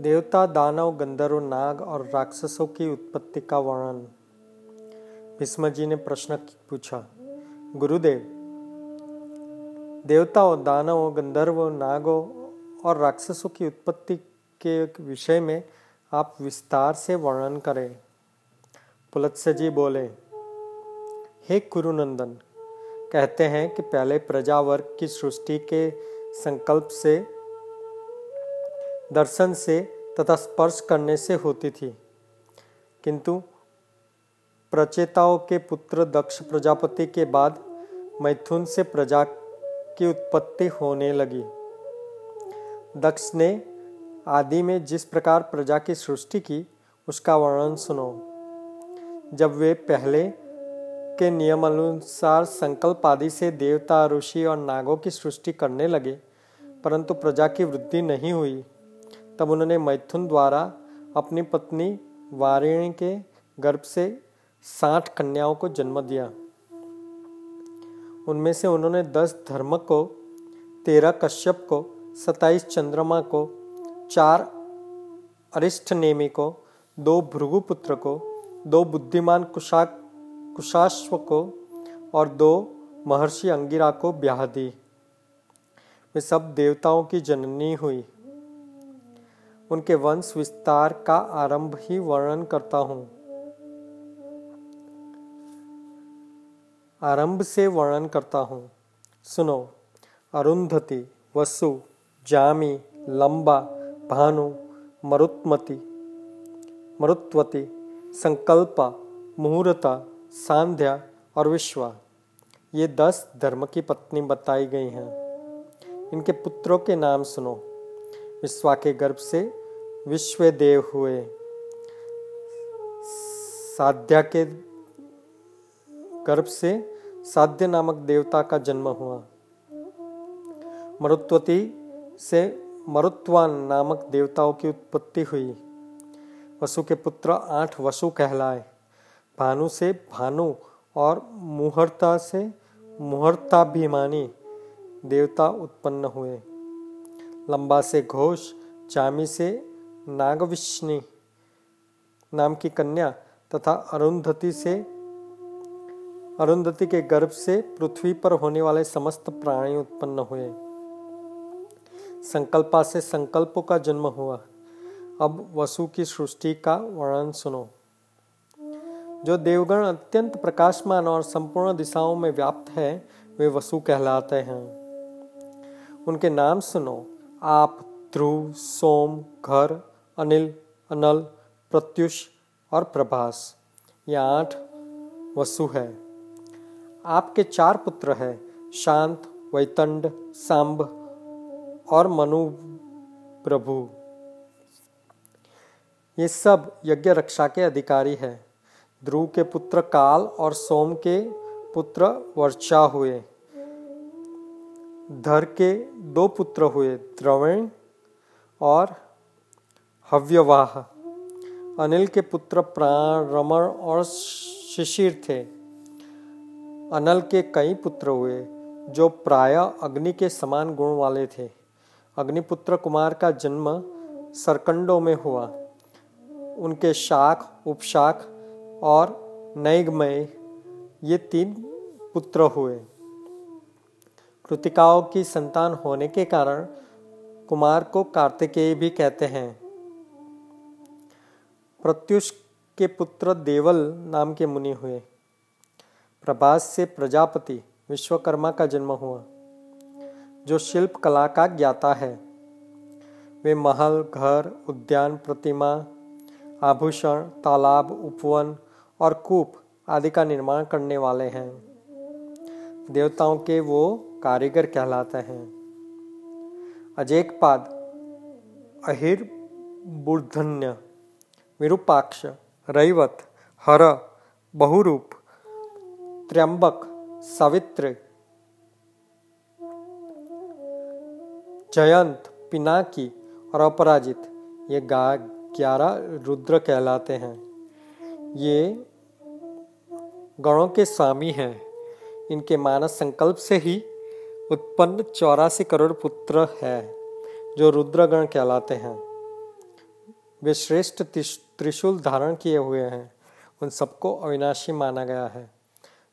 देवता, दानव, गंधर्व, नाग और राक्षसों की उत्पत्ति का वर्णन। भीष्म जी ने प्रश्न पूछा, गुरुदेव, देवताओं, दानव, गंधर्व, नागों और राक्षसों की उत्पत्ति के विषय में आप विस्तार से वर्णन करें? पुलत्स्य जी बोले, हे कुरुनंदन, कहते हैं कि पहले प्रजा वर्ग की सृष्टि के संकल्प से दर्शन से तथा स्पर्श करने से होती थी। किंतु प्रचेताओं के पुत्र दक्ष प्रजापति के बाद मैथुन से प्रजा की उत्पत्ति होने लगी। दक्ष ने आदि में जिस प्रकार प्रजा की सृष्टि की, उसका वर्णन सुनो। जब वे पहले के नियम अनुसार संकल्प आदि से देवता, ऋषि और नागों की सृष्टि करने लगे, परंतु प्रजा की वृद्धि नहीं हुई तब उन्होंने मैथुन द्वारा अपनी पत्नी वारिणी के गर्भ से साठ कन्याओं को जन्म दिया। उनमें से उन्होंने दस धर्म को, तेरह कश्यप को सताइस चंद्रमा को, चार अरिष्ठ नेमी को, दो भृगुपुत्र को, दो बुद्धिमान कुशा कुशाश्व को और दो महर्षि अंगिरा को ब्याह दी। वे सब देवताओं की जननी हुई। उनके वंश विस्तार का आरंभ ही वर्णन करता हूँ। आरंभ से वर्णन करता हूँ। सुनो, अरुंधति, वसु, जामी, लंबा, भानु, मरुत्मति, मरुत्वती, संकल्पा, मुहूर्ता, सांध्या और विश्वा। ये दस धर्म की पत्नी बताई गई हैं। इनके पुत्रों के नाम सुनो। विश्वा के गर्भ से विश्व देव हुए साध्या के गर्भ से साध्य नामक देवता का जन्म हुआ। मरुत्वती से मरुत्वान नामक देवताओं की उत्पत्ति हुई। वसु के पुत्र आठ वसु कहलाए। भानु से भानु और मुहूर्ता से मुहूर्ताभिमानी देवता उत्पन्न हुए। लंबा से घोष, चामी से नागविष्णि नाम की कन्या तथा अरुंधति से, अरुंधति के गर्भ से पृथ्वी पर होने वाले समस्त प्राणी उत्पन्न हुए। संकल्पा से संकल्पों का जन्म हुआ। अब वसु की सृष्टि का वर्णन सुनो। जो देवगण अत्यंत प्रकाशमान और संपूर्ण दिशाओं में व्याप्त है, वे वसु कहलाते हैं। उनके नाम सुनो। आप, ध्रुव, सोम, घर अनिल, अनल, प्रत्युष और प्रभास। ये आठ वसु है। आपके चार पुत्र हैं, शांत, वैतंड, सांब और मनु प्रभु ये सब यज्ञ रक्षा के अधिकारी हैं। ध्रुव के पुत्र काल और सोम के पुत्र वर्षा हुए। धर के दो पुत्र हुए, द्रवण और हव्यवाह। अनिल के पुत्र प्राण रमण और शिशिर थे। अनल के कई पुत्र हुए, जो प्राय अग्नि के समान गुण वाले थे। अग्निपुत्र कुमार का जन्म सरकंडों में हुआ। उनके शाख, उपशाख और नैगमय, ये तीन पुत्र हुए। कृतिकाओं की संतान होने के कारण कुमार को कार्तिकेय भी कहते हैं। प्रत्युष के पुत्र देवल नाम के मुनि हुए। प्रभास से प्रजापति विश्वकर्मा का जन्म हुआ, जो शिल्प कला का ज्ञाता है। वे महल, घर, उद्यान, प्रतिमा, आभूषण, तालाब, उपवन और कूप आदि का निर्माण करने वाले हैं। देवताओं के वो कारीगर कहलाते हैं। अजेकपाद अहिर बुर्धन्य विरूपाक्ष, रैवत, हर, बहुरूप, त्र्यंबक, सवित्र। जयंत, पिनाकी और अपराजित, ये गा, ग्यारह रुद्र कहलाते हैं। ये गणों के स्वामी हैं। इनके मानस संकल्प से ही उत्पन्न चौरासी करोड़ पुत्र है, जो रुद्रगण कहलाते हैं। वे श्रेष्ठ त्रिशूल धारण किए हुए हैं। उन सबको अविनाशी माना गया है,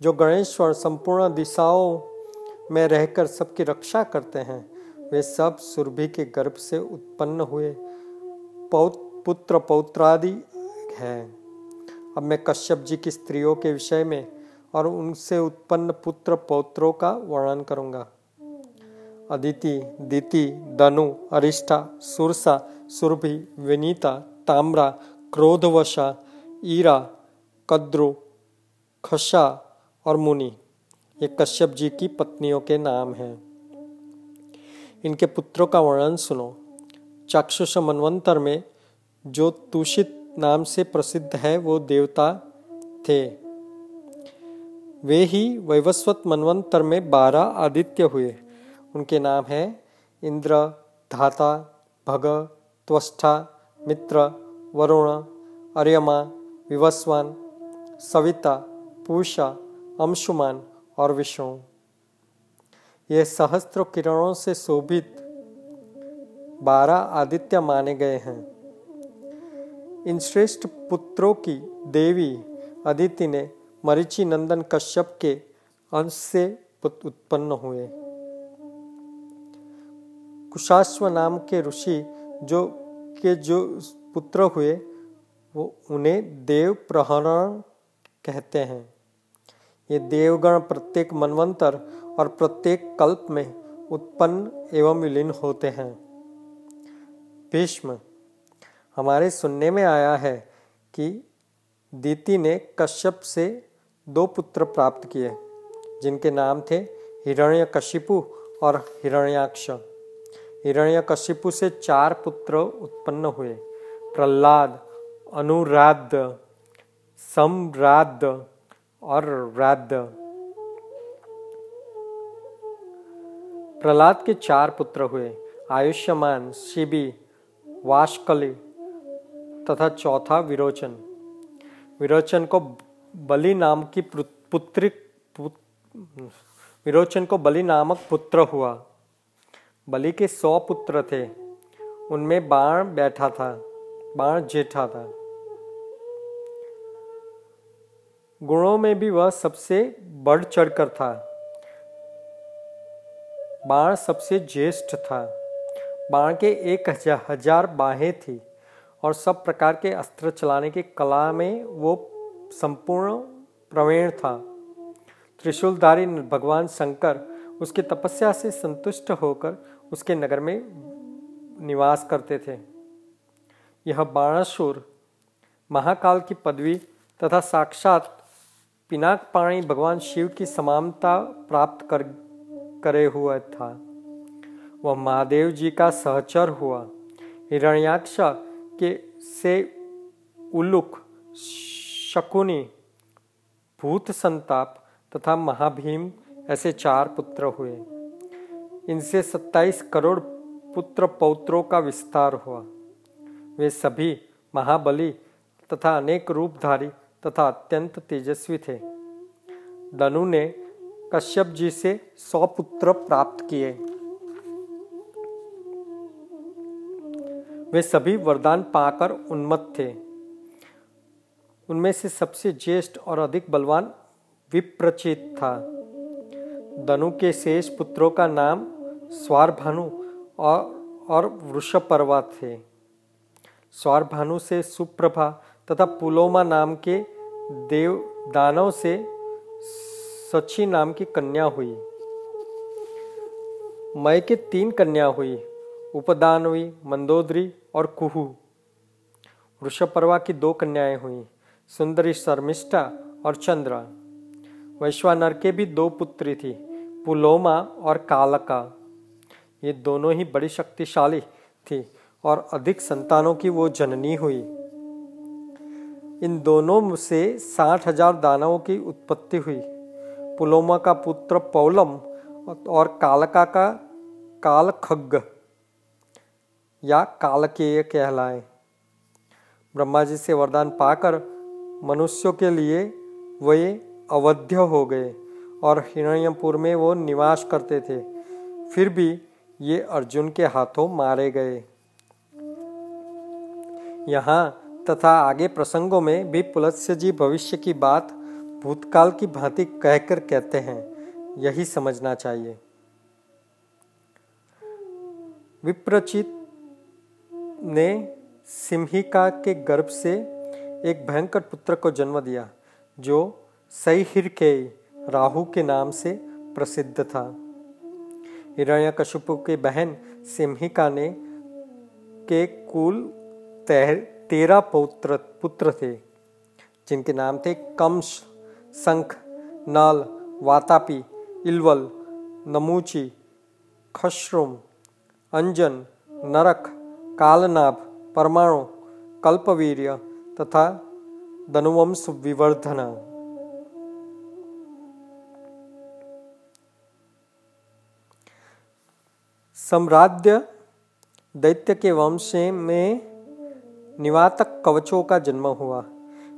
जो गणेश्वर संपूर्ण दिशाओं में रहकर सबकी रक्षा करते हैं। वे सब सुरभि के गर्भ से उत्पन्न हुए पुत्र पौत्रादि हैं। अब मैं कश्यप जी की स्त्रियों के विषय में और उनसे उत्पन्न पुत्र पौत्रों का वर्णन करूँगा। अदिति, दिति, दनु अरिष्ठा सुरसा, सुरभि, विनीता, ताम्रा क्रोधवशा, ईरा, कद्रु, खशा और मुनि। ये कश्यप जी की पत्नियों के नाम हैं। इनके पुत्रों का वर्णन सुनो। चाक्षुष मनवंतर में जो तुषित नाम से प्रसिद्ध है, वो देवता थे। वे ही वैवस्वत मनवंतर में बारह आदित्य हुए। उनके नाम हैं इंद्र, धाता, भग त्वष्ठा मित्र वरुण, अर्यमा, विवस्वान, सविता, पूषा, अंशुमान और विष्णु। ये सहस्त्र किरणों से शोभित बारह आदित्य माने गए हैं। इन श्रेष्ठ पुत्रों की देवी अदिति ने मरीचि नंदन कश्यप के अंश से उत्पन्न हुए। कुशाश्व नाम के ऋषि जो के जो पुत्र हुए, वो उन्हें देव प्रहरण कहते हैं। ये देवगण प्रत्येक मनवंतर और प्रत्येक कल्प में उत्पन्न एवं विलीन होते हैं। भीष्म, हमारे सुनने में आया है कि दीति ने कश्यप से दो पुत्र प्राप्त किए, जिनके नाम थे हिरण्यकशिपु और हिरण्याक्ष। हिरण्यकशिपु से चार पुत्र उत्पन्न हुए। प्रहलाद अनुराध सम्राद और राध प्रहलाद के चार पुत्र हुए, आयुष्यमान, शिबी वाशकली तथा चौथा विरोचन। विरोचन को बलि नाम की पुत्री विरोचन को बलि नामक पुत्र हुआ। बलि के सौ पुत्र थे। उनमें बाण बैठा था। बाण जेठा था। गुणों में भी वह सबसे बढ़ चढ़कर था। बाण सबसे ज्येष्ठ था। बाण के एक हज़ार, हज़ार बाहें थी और सब प्रकार के अस्त्र चलाने की कला में वो संपूर्ण प्रवीण था। त्रिशूलधारी भगवान शंकर उसकी तपस्या से संतुष्ट होकर उसके नगर में निवास करते थे। यह बाणासुर, महाकाल की पदवी तथा साक्षात पिनाक पाणी भगवान शिव की समानता प्राप्त कर, करे हुआ था। वह महादेव जी का सहचर हुआ। हिरण्याक्ष के से उलुक, शकुनी, भूत संताप तथा महाभीम ऐसे चार पुत्र हुए। इनसे सत्ताईस करोड़ पुत्र पौत्रों का विस्तार हुआ। वे सभी महाबली तथा अनेक रूपधारी तथा अत्यंत तेजस्वी थे। दनु ने कश्यप जी से सौ पुत्र प्राप्त किए। वे सभी वरदान पाकर उन्मत्त थे। उनमें से सबसे ज्येष्ठ और अधिक बलवान विप्रचित था। दनु के शेष पुत्रों का नाम स्वारभानु और और वृषपर्वा थे। स्वारभानु से सुप्रभा तथा पुलोमा नाम के देव दानव से सची नाम की कन्या हुई। मय के तीन कन्या हुई उपदानवी मंदोदरी और कुहू। वृषपर्वा की दो कन्याएँ हुई, सुंदरी शर्मिष्ठा और चंद्रा। वैश्वानर के भी दो पुत्री थी, पुलोमा और कालका। ये दोनों ही बड़ी शक्तिशाली थी। और अधिक संतानों की वो जननी हुई। इन दोनों से साठ हज़ार दानवों की उत्पत्ति हुई। पुलोमा का पुत्र पौलम और कालका का कालखग या कालकेय कहलाए। ब्रह्मा जी से वरदान पाकर मनुष्यों के लिए वे अवध्य हो गए और हिरण्यपुर में वो निवास करते थे। फिर भी ये अर्जुन के हाथों मारे गए। यहाँ तथा आगे प्रसंगों में भी पुलत्स्य जी भविष्य की बात भूतकाल की भांति कहकर कहते हैं, यही समझना चाहिए। विप्रचित ने सिंहिका के गर्भ से एक भयंकर पुत्र को जन्म दिया, जो सही के राहु के नाम से प्रसिद्ध था। हिरण्यकशिपु की बहन सिंहिका ने के कुल तेरह पुत्र पुत्र थे, जिनके नाम थे कंस, शंख, नल, वातापी, इलवल, नमूची, खश्रुम, अंजन, नरक, कालनाभ, परमाणु, कल्पवीर्य तथा धनुवंश विवर्धन। सम्राज्य दैत्य के वंश में निवातक कवचों का जन्म हुआ।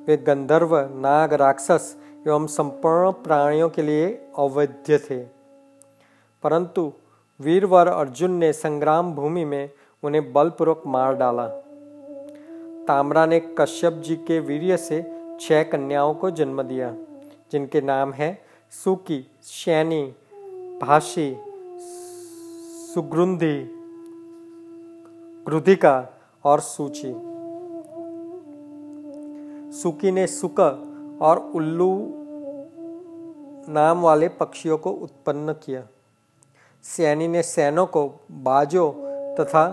वे गंधर्व, नाग राक्षस एवं संपूर्ण प्राणियों के लिए अवैध थे। परंतु वीरवर अर्जुन ने संग्राम भूमि में उन्हें बलपूर्वक मार डाला। ताम्रा ने कश्यप जी के वीर्य से छह कन्याओं को जन्म दिया, जिनके नाम है सुकी, शैनी, भाषी सुग्रुंधी ग्रुधिका और सूची। सुकी ने सुक और उल्लू नाम वाले पक्षियों को उत्पन्न किया। सैनी ने सैनों को बाजो तथा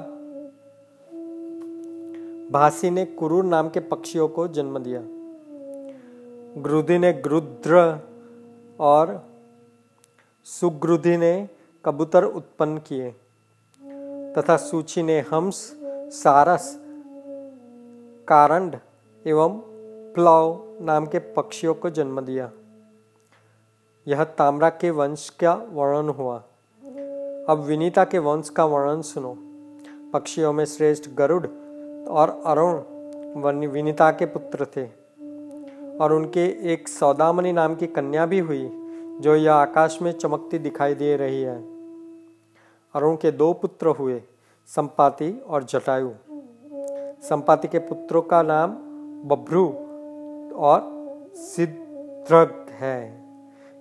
भासी ने कुरूर नाम के पक्षियों को जन्म दिया। ग्रुधि ने ग्रुद्र और सुग्रुधि ने कबूतर उत्पन्न किए तथा सूची ने हंस, सारस, कारंड एवं प्लव नाम के पक्षियों को जन्म दिया। यह ताम्रा के वंश का वर्णन हुआ। अब विनीता के वंश का वर्णन सुनो। पक्षियों में श्रेष्ठ गरुड़ और अरुण विनीता के पुत्र थे। और उनके एक सौदामनी नाम की कन्या भी हुई, जो यह आकाश में चमकती दिखाई दे रही है। अरुण के दो पुत्र हुए, संपाति और जटायु। संपाति के पुत्रों का नाम बभ्रू और सिद्रग है।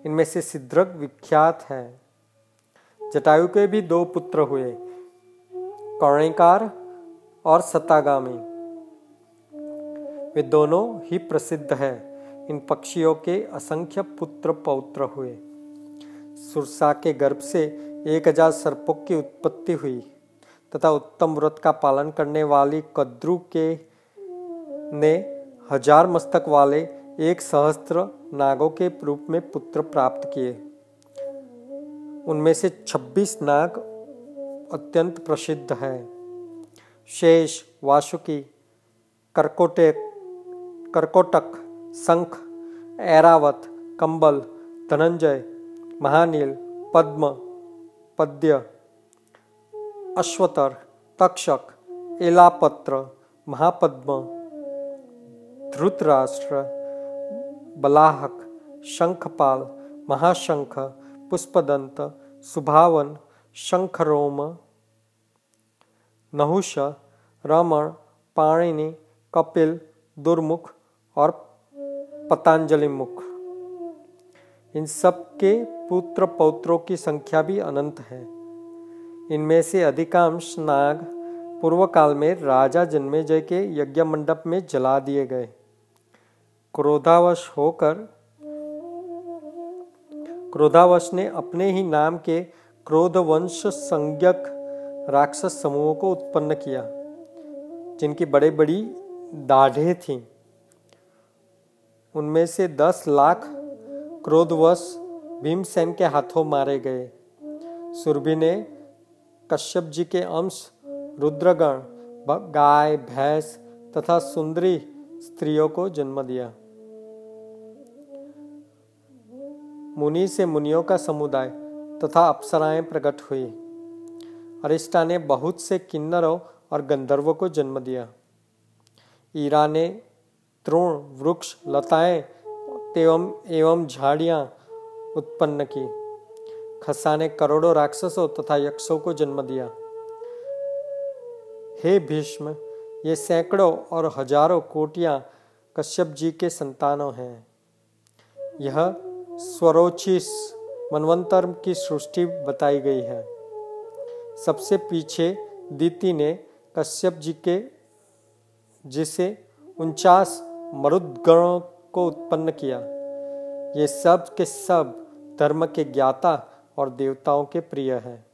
इनमें से सिद्रग विख्यात है। जटायु के भी दो पुत्र हुए कर्णिकार और सतागामी। वे दोनों ही प्रसिद्ध है। इन पक्षियों के असंख्य पुत्र पौत्र हुए। सुरसा के गर्भ से एक हज़ार सर्पों की उत्पत्ति हुई तथा उत्तम व्रत का पालन करने वाली कद्रु के ने हज़ार मस्तक वाले एक सहस्त्र नागों के रूप में पुत्र प्राप्त किए। उनमें से छब्बीस नाग अत्यंत प्रसिद्ध है। शेष, वासुकी, कर्कोटेक, कर्कोटक, शंख, ऐरावत, कंबल, धनंजय, महानील, पद्म, पद्य, अश्वतर, तक्षक, एलापत्र, महापद्म धृतराष्ट्र, बलाहक, शंखपाल, महाशंख, पुष्पदंत, सुभावन, शंखरोम, नहुष, रमण, पाणिनि, कपिल, दुर्मुख और पतंजलि मुख। इन सब के पुत्र पौत्रों की संख्या भी अनंत है। इनमें से अधिकांश नाग पूर्व काल में राजा जन्मेजय के यज्ञ मंडप में जला दिए गए। क्रोधावश होकर, क्रोधावश ने अपने ही नाम के क्रोधवंश संज्ञक राक्षस समूहों को उत्पन्न किया, जिनकी बड़े बड़ी दाढ़े थीं। उनमें से दस लाख क्रोधवश भीमसेन के हाथों मारे गए। सुरभि ने कश्यप जी के अंश, रुद्रगण, गाय, भैंस तथा सुंदरी स्त्रियों को जन्म दिया। मुनि से मुनियों का समुदाय तथा अप्सराएँ प्रकट हुई। अरिष्टा ने बहुत से किन्नरों और गंधर्वों को जन्म दिया। ईरा ने तृण वृक्ष, लताएँ एवं एवं झाड़ियाँ उत्पन्न की। खसा ने करोड़ों राक्षसों तथा यक्षों को जन्म दिया। हे भीष्म, ये सैकड़ों और हज़ारों कोटियाँ कश्यप जी के संतानों हैं। यह स्वरोचिस मनवंतर की सृष्टि बताई गई है। सबसे पीछे दीति ने कश्यप जी के, जिसे उनचास मरुद्गणों को उत्पन्न किया। ये सब के सब धर्म के ज्ञाता और देवताओं के प्रिय हैं।